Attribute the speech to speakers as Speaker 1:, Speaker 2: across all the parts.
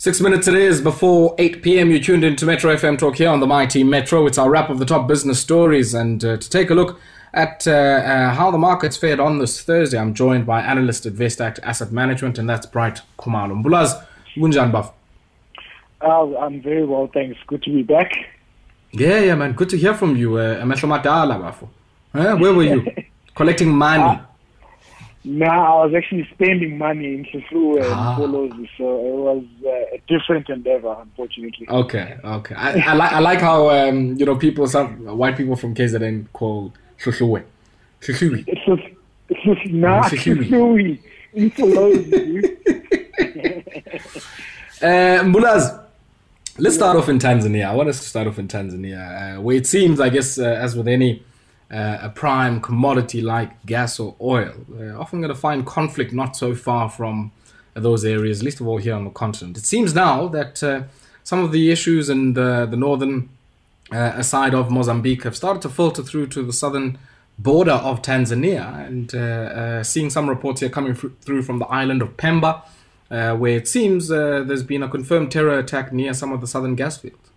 Speaker 1: Six minutes it is before 8 p.m. You tuned into Metro FM Talk here on the Mighty Metro. It's our wrap of the top business stories. And uh, to take a look at uh, uh, how the markets fared on this Thursday, I'm joined by analyst at Vestact Asset Management, and that's Bright Khumalo. Mbulaz, Gunjan Buff.
Speaker 2: Uh, I'm very well, thanks. Good to be back.
Speaker 1: Yeah, yeah, man. Good to hear from you. Uh, Where were you? Collecting money.
Speaker 2: No, I was actually spending money in and ah. so it was uh, a different endeavor, unfortunately.
Speaker 1: Okay, okay. I, I like I like how um, you know people, some white people from KZN call Sisulu.
Speaker 2: Sisulu. It's it's not Sisulu.
Speaker 1: uh, Mbulaz, let's start off in Tanzania. I want us to start off in Tanzania, uh, where it seems, I guess, uh, as with any uh, a prime commodity like gas or oil, we're often going to find conflict not so far from those areas, least of all here on the continent. It seems now that uh, some of the issues in the, the northern uh, side of Mozambique have started to filter through to the southern border of Tanzania, and uh, uh, seeing some reports here coming through from the island of Pemba, uh, where it seems there's been a confirmed terror attack near some of the southern gas fields.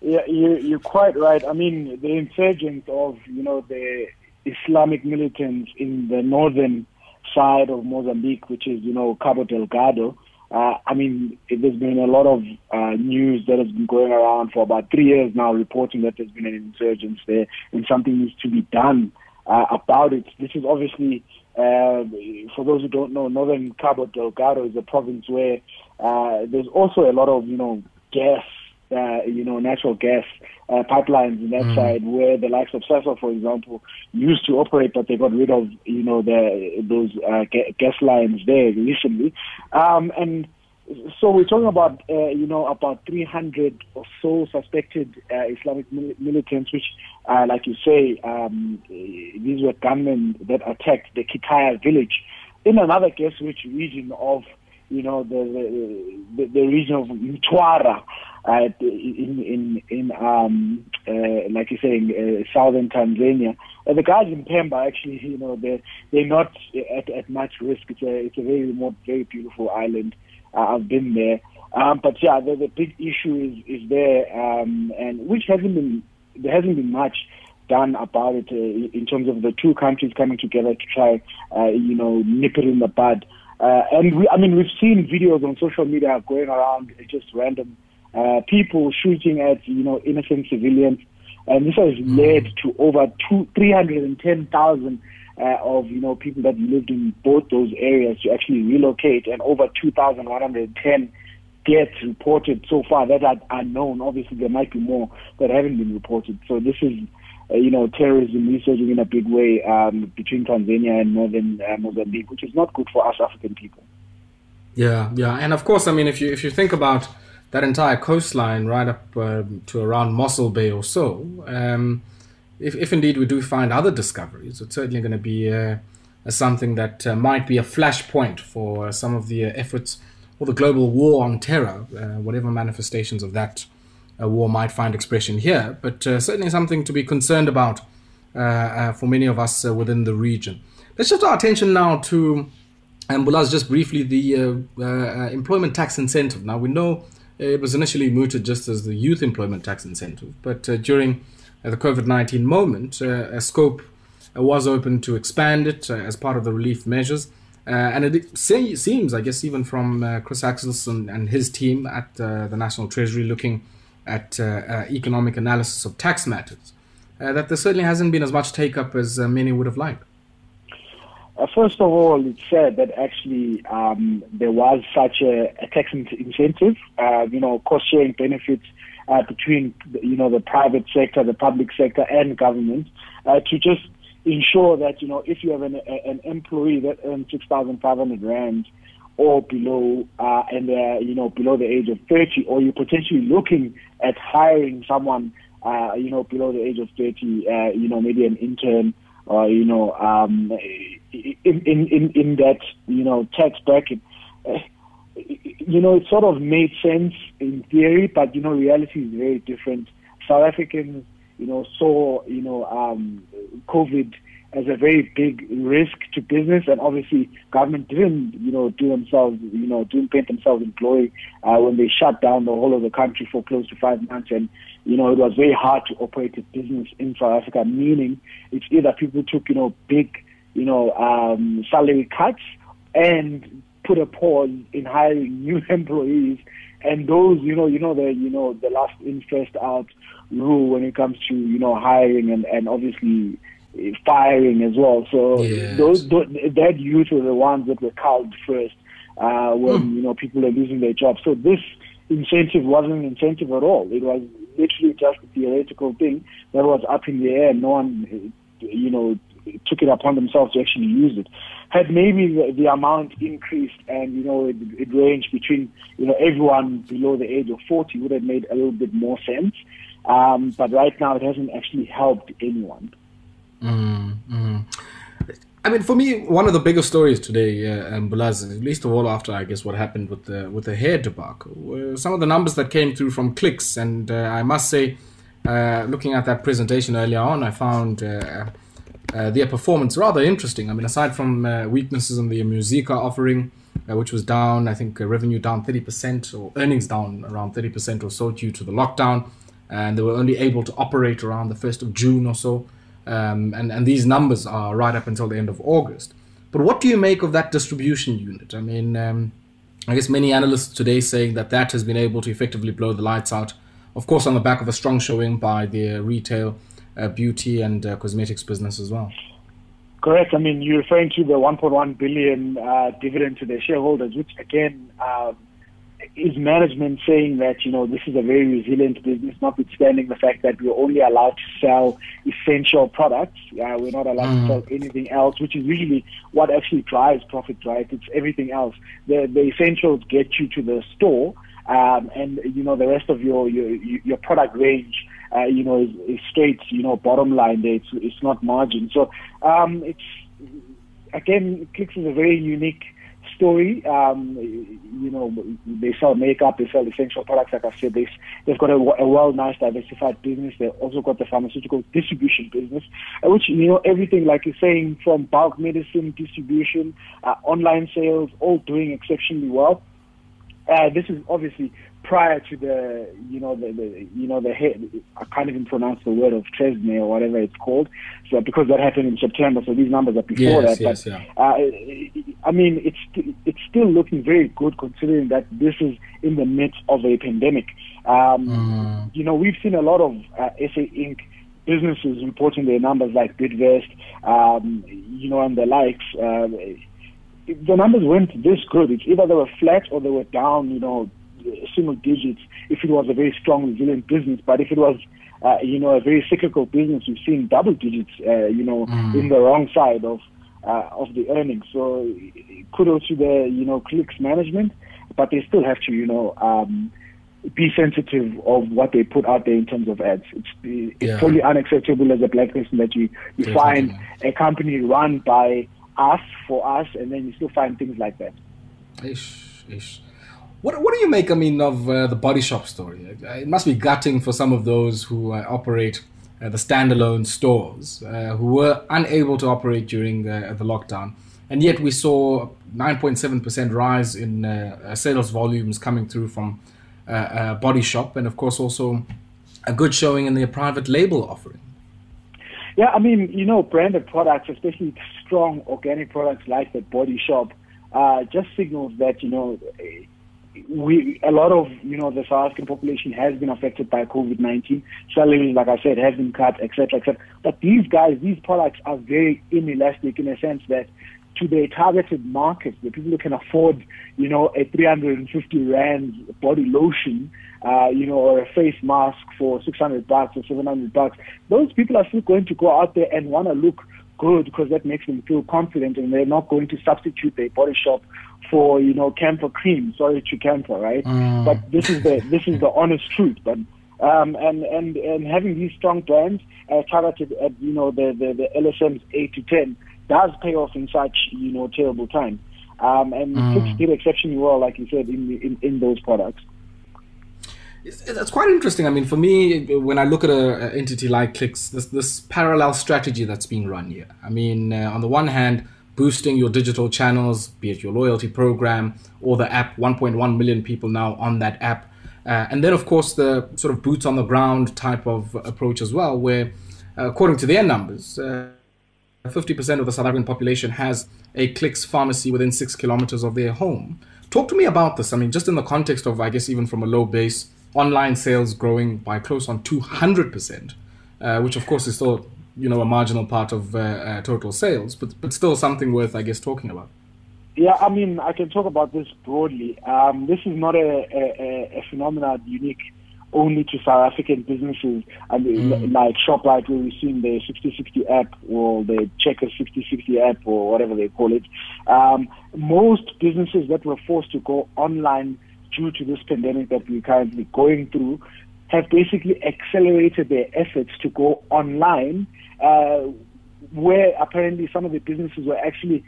Speaker 2: Yeah, you, you're quite right. I mean, the insurgents of, you know, the Islamic militants in the northern side of Mozambique, which is, you know, Cabo Delgado, uh, I mean, there's been a lot of uh, news that has been going around for about three years now, reporting that there's been an insurgence there and something needs to be done uh, about it. This is obviously, uh, for those who don't know, northern Cabo Delgado is a province where uh, there's also a lot of, you know, gas uh, you know, natural gas uh, pipelines in that mm. side, where the likes of Sasol, for example, used to operate, but they got rid of, you know, the, those uh, ga- gas lines there recently. Um, and so we're talking about, uh, you know, about 300 or so suspected uh, Islamic mil- militants, which, uh, like you say, um, these were gunmen that attacked the Kitaya village in another gas-rich region of, you know, the the, the region of Mtwara uh, in in in um uh, like you're saying uh, southern Tanzania. Uh, the guys in Pemba actually, you know, they they're not at, at much risk. It's a it's a very remote, very beautiful island. Uh, I've been there, um, but yeah, the, the big issue is is there, um, and which hasn't been there hasn't been much done about it uh, in terms of the two countries coming together to try, uh, you know, nip it in the bud. Uh, and we, I mean, we've seen videos on social media going around, just random uh, people shooting at you know innocent civilians, and this has mm. led to over two three hundred and ten thousand. Uh, of you know people that lived in both those areas to actually relocate, and over 2,110 deaths reported so far that are unknown. Obviously, there might be more that haven't been reported. So this is, uh, you know, terrorism resurging in a big way um, between Tanzania and northern uh, Mozambique, which is not good for us African people.
Speaker 1: Yeah, yeah, and of course, I mean, if you if you think about that entire coastline right up uh, to around Mossel Bay or so, um, if, if indeed we do find other discoveries, it's certainly going to be uh, something that uh, might be a flashpoint for some of the uh, efforts or the global war on terror, uh, whatever manifestations of that uh, war might find expression here, but certainly something to be concerned about for many of us within the region. Let's shift our attention now to, and Mbulaz, just briefly, the employment tax incentive. Now, we know Uh, it was initially mooted just as the youth employment tax incentive, but uh, during uh, the COVID 19 moment, uh, a scope uh, was open to expand it uh, as part of the relief measures. and it say, seems, I guess, even from Chris Axelson and his team at the National Treasury looking at economic analysis of tax matters, that there certainly hasn't been as much take up as many would have liked.
Speaker 2: Uh, first of all, it's said that actually um, there was such a, a tax incentive, uh, you know, cost sharing benefits uh, between, you know, the private sector, the public sector, and government uh, to just ensure that, you know, if you have an, an employee that earns 6,500 Rand or below, uh, and they're, you know, below the age of 30, or you're potentially looking at hiring someone, uh, you know, below the age of 30, you know, maybe an intern or, you know, um, in, in, in, that, you know, tax bracket, uh, you know, it sort of made sense in theory, but, you know, reality is very different. South Africans, you know, saw, you know, um, COVID as a very big risk to business, and obviously government didn't, you know, do themselves, you know, didn't paint themselves in glory uh, when they shut down the whole of the country for close to five months, and you know, it was very hard to operate a business in South Africa. Meaning, it's either people took, you know, big, you know, um, salary cuts and put a pause in hiring new employees, and those, you know, you know, the, you know, the last in first out rule when it comes to, you know, hiring and and obviously firing as well. So yes. those, those that youth were the ones that were culled first uh, when mm. you know people are losing their jobs. So this incentive wasn't an incentive at all. It was literally just a theoretical thing that was up in the air. And no one, you know, took it upon themselves to actually use it. Had maybe the, the amount increased and, you know, it, it ranged between, you know, everyone below the age of 40 would have made a little bit more sense. Um, but right now it hasn't actually helped anyone.
Speaker 1: Mm, I mean, for me, one of the biggest stories today, uh, um, Bulaz, at least of all after I guess what happened with the with the hair debacle, some of the numbers that came through from clicks, and uh, I must say, uh, looking at that presentation earlier on, I found uh, uh, their performance rather interesting. I mean, aside from uh, weaknesses in the Musica offering, which was down, I think revenue down thirty percent or earnings down around thirty percent or so due to the lockdown, and they were only able to operate around the first of June or so. Um, and, and these numbers are right up until the end of August. But what do you make of that distribution unit? I mean, um, I guess many analysts today saying that that has been able to effectively blow the lights out. Of course, on the back of a strong showing by the retail, uh, beauty, and uh, cosmetics business as well.
Speaker 2: Correct. I mean, you're referring to the 1.1 billion uh, dividend to their shareholders, which again um, is management saying that, you know, this is a very resilient business, notwithstanding the fact that we're only allowed to sell essential products. Uh, we're not allowed mm. to sell anything else, which is usually what actually drives profit, right? It's everything else. The, the essentials get you to the store, um, and, you know, the rest of your, your, your product range, uh, you know, is, is straight, you know, bottom line there. It's, it's not margin. So, um, it's, again, Clicks is a very unique story. Um, you know, they sell makeup, they sell essential products. Like I said, they, they've got a, a well, nice, diversified business. They've also got the pharmaceutical distribution business, uh, which you know everything like you're saying from bulk medicine distribution, uh, online sales, all doing exceptionally well. Uh, this is obviously prior to the, you know, the, the you know, the head, I can't even pronounce the word of TRESemmé or whatever it's called. So because that happened in September, so these numbers are before
Speaker 1: yes,
Speaker 2: that.
Speaker 1: Yes,
Speaker 2: but, yeah. uh, I mean, it's it's still looking very good considering that this is in the midst of a pandemic. Um, mm. You know, we've seen a lot of uh, SA Inc. businesses reporting their numbers like Bidvest, um, you know, and the likes. Uh, the numbers weren't this good. It's either they were flat or they were down, you know, single digits if it was a very strong, resilient business. But if it was, uh, you know, a very cyclical business, we've seen double digits, uh, you know, mm. in the wrong side of uh, of the earnings. So kudos to the, you know, clicks management, but they still have to, you know, um, be sensitive of what they put out there in terms of ads. It's it's yeah. totally unacceptable as a black person that you you find a company run by us for us, and then you still find things like that.
Speaker 1: Ish, ish. What, what do you make, I mean, of uh, the body shop story? It must be gutting for some of those who uh, operate uh, the standalone stores uh, who were unable to operate during the, the lockdown. And yet we saw 9.7% rise in uh, sales volumes coming through from uh, Body Shop, and of course also a good showing in their private label offering.
Speaker 2: Yeah, I mean, you know, branded products, especially strong organic products like the Body Shop, uh, just signals that you know we a lot of you know the South African population has been affected by COVID nineteen. Salaries, like I said, have been cut, etc., etc. But these guys, these products are very inelastic in a sense that to their targeted market, the people who can afford, you know, a 350 rand body lotion, uh, you know, or a face mask for 600 bucks or 700 bucks, those people are still going to go out there and want to look good because that makes them feel confident and they're not going to substitute their body shop for you know camphor cream. Sorry to camphor, right? Mm. But this is the this is the honest truth. But um, and and and having these strong brands uh, targeted at you know the the, the LSMs eight to ten does pay off in such you know terrible times. Um, and mm. Clicks did exceptionally well, like you said, in, in in those products.
Speaker 1: It's, it's, quite interesting. I mean, for me, when I look at an entity like Clicks, this, this parallel strategy that's being run here. I mean, uh, on the one hand, boosting your digital channels, be it your loyalty program or the app, 1.1 million people now on that app. Uh, and then, of course, the sort of boots on the ground type of approach as well, where, uh, according to their numbers, uh, 50% of the South African population has a Clicks pharmacy within six kilometers of their home. Talk to me about this. I mean, just in the context of, I guess, even from a low base, online sales growing by close on 200%, uh, which of course is still, you know, a marginal part of uh, uh, total sales, but, but still something worth, I guess, talking about.
Speaker 2: Yeah, I mean, I can talk about this broadly. Um, this is not a, a, a phenomenon unique only to South African businesses and mm. like Shoprite where we're seeing the Sixty60 app or the Checkers Sixty60 app or whatever they call it. Um, most businesses that were forced to go online due to this pandemic that we're currently going through have basically accelerated their efforts to go online uh, where apparently some of the businesses were actually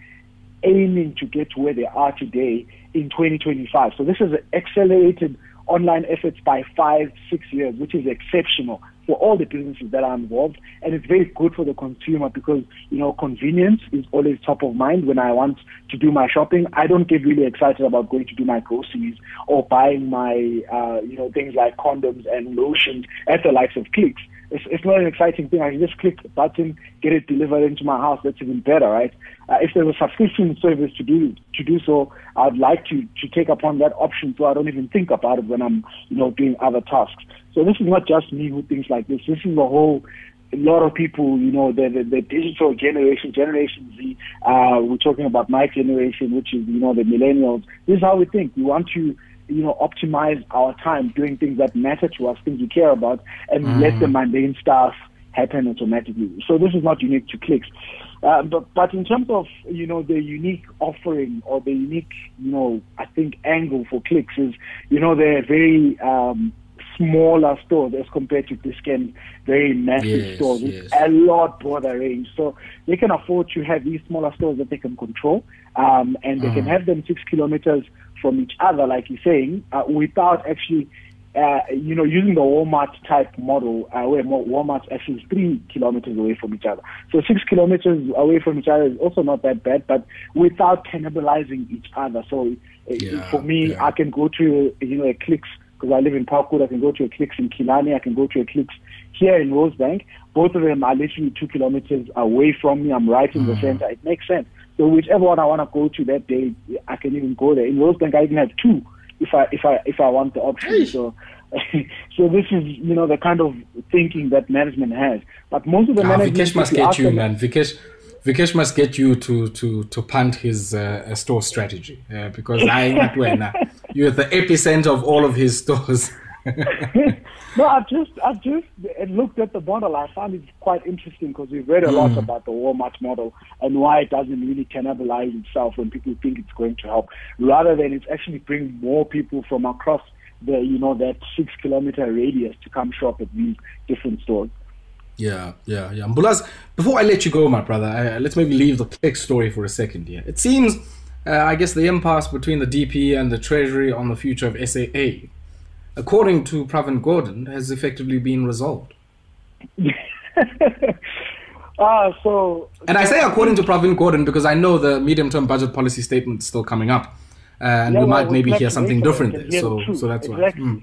Speaker 2: aiming to get to where they are today in 2025. So this has accelerated online efforts by five, six years, which is exceptional for all the businesses that are involved. And it's very good for the consumer because, you know, convenience is always top of mind when I want to do my shopping. I don't get really excited about going to do my groceries or buying my, uh, you know, things like condoms and lotions at the likes of Clicks. It's, it's not an exciting thing. I can just click a button, get it delivered into my house. That's even better, right? Uh, if there's a subscription service to do to do so, I'd like to to take upon that option so I don't even think about it when I'm you know doing other tasks. So this is not just me who thinks like this. This is the whole a lot of people, you know, the, the, the digital generation, Generation Z, uh, we're talking about my generation, which is, you know, the millennials. This is how we think. We want to you know, optimize our time doing things that matter to us, things we care about, and mm. let the mundane stuff happen automatically. So this is not unique to clicks. Uh, but, but in terms of, you know, the unique offering or the unique, you know, I think angle for clicks is, you know, they're very, um, smaller stores as compared to Dis-Chem very massive yes, stores with yes. a lot broader range. So they can afford to have these smaller stores that they can control, um, and they mm. can have them six kilometers from each other, like you're saying, uh, without actually, uh, you know, using the Walmart type model, uh, where Walmart actually is three kilometers away from each other. So six kilometers away from each other is also not that bad, but without cannibalizing each other. So uh, yeah, for me, yeah. I can go to, you know, a Clicks because I live in Parkwood. I can go to Clicks in Killarney. I can go to Clicks here in Rosebank. Both of them are literally two kilometers away from me. I'm right in mm. the center. It makes sense. So whichever one I want to go to that day, I can even go there. In Rosebank, I even have two if I if I if I want the option. Hey. So. so this is, you know, the kind of thinking that management has. But most of the ah, management...
Speaker 1: Vikesh must get you, man. Vikesh, Vikesh must get you to to to punt his uh, store strategy uh, because I not when you're the epicenter of all of his stores.
Speaker 2: no, I've just I've just looked at the model. I found it quite interesting because we've read a mm. lot about the Walmart model and why it doesn't really cannibalize itself when people think it's going to help, rather than it's actually bring more people from across the you know that six kilometer radius to come shop at these different stores.
Speaker 1: Yeah, yeah, yeah. Mbulaz, before I let you go, my brother, uh, let's maybe leave the click story for a second here. It seems, uh, I guess, the impasse between the DP and the Treasury on the future of SAA according to Pravin Gordhan, has effectively been resolved.
Speaker 2: Ah, so.
Speaker 1: And I say according to Pravin Gordhan because I know the medium-term budget policy statement is still coming up, uh, and yeah, we might maybe hear something different there. So, so that's exactly. why. Mm.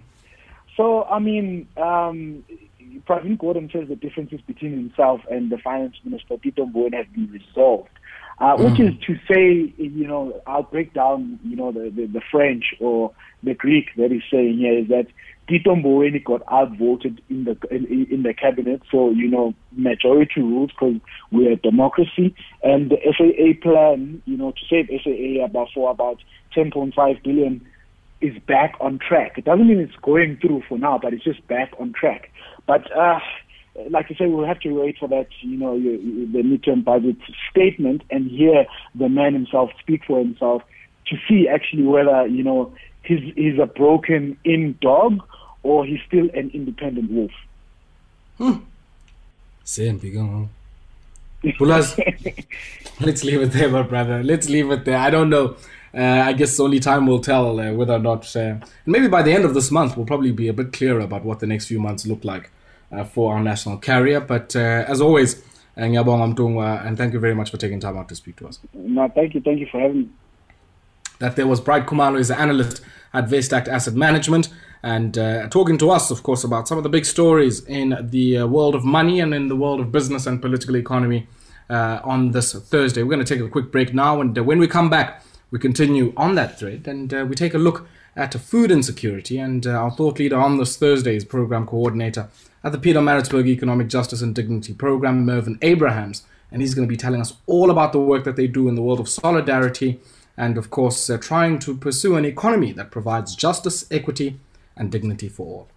Speaker 2: So I mean, um, Pravin Gordhan says the differences between himself and the finance minister Tito Mboweni have been resolved. Uh, mm. which is to say, you know, I'll break down, you know, the, the, the French or the Greek that he's saying here is that Tito Mboweni got outvoted in the in, in the cabinet, so you know majority rules because we're a democracy, and the SAA plan, you know, to save SAA about for about 10.5 billion is back on track. It doesn't mean it's going through for now, but it's just back on track. But uh, like I say, we'll have to wait for that, you know, the midterm budget statement and hear the man himself speak for himself to see actually whether, you know, he's, he's a broken in dog or he's still an independent wolf.
Speaker 1: Hmm. Same, big Bulaz, let's leave it there, my brother. Let's leave it there. I don't know. uh, I guess only time will tell uh, whether or not. Uh, maybe by the end of this month, we'll probably be a bit clearer about what the next few months look like uh, for our national carrier. But uh, as always, uh, and thank you very much for taking time out to speak to us.
Speaker 2: No, thank you. Thank you for having me.
Speaker 1: That there was Bright Khumalo is an analyst at Vestact Asset Management, and uh, talking to us, of course, about some of the big stories in the uh, world of money and in the world of business and political economy uh, on this Thursday. We're going to take a quick break now, and uh, when we come back, we continue on that thread and uh, we take a look at food insecurity. And uh, our thought leader on this Thursday's program coordinator at the Pietermaritzburg Economic Justice and Dignity Program, Mervyn Abrahams. And he's going to be telling us all about the work that they do in the world of solidarity and, of course, uh, trying to pursue an economy that provides justice, equity, and dignity for all.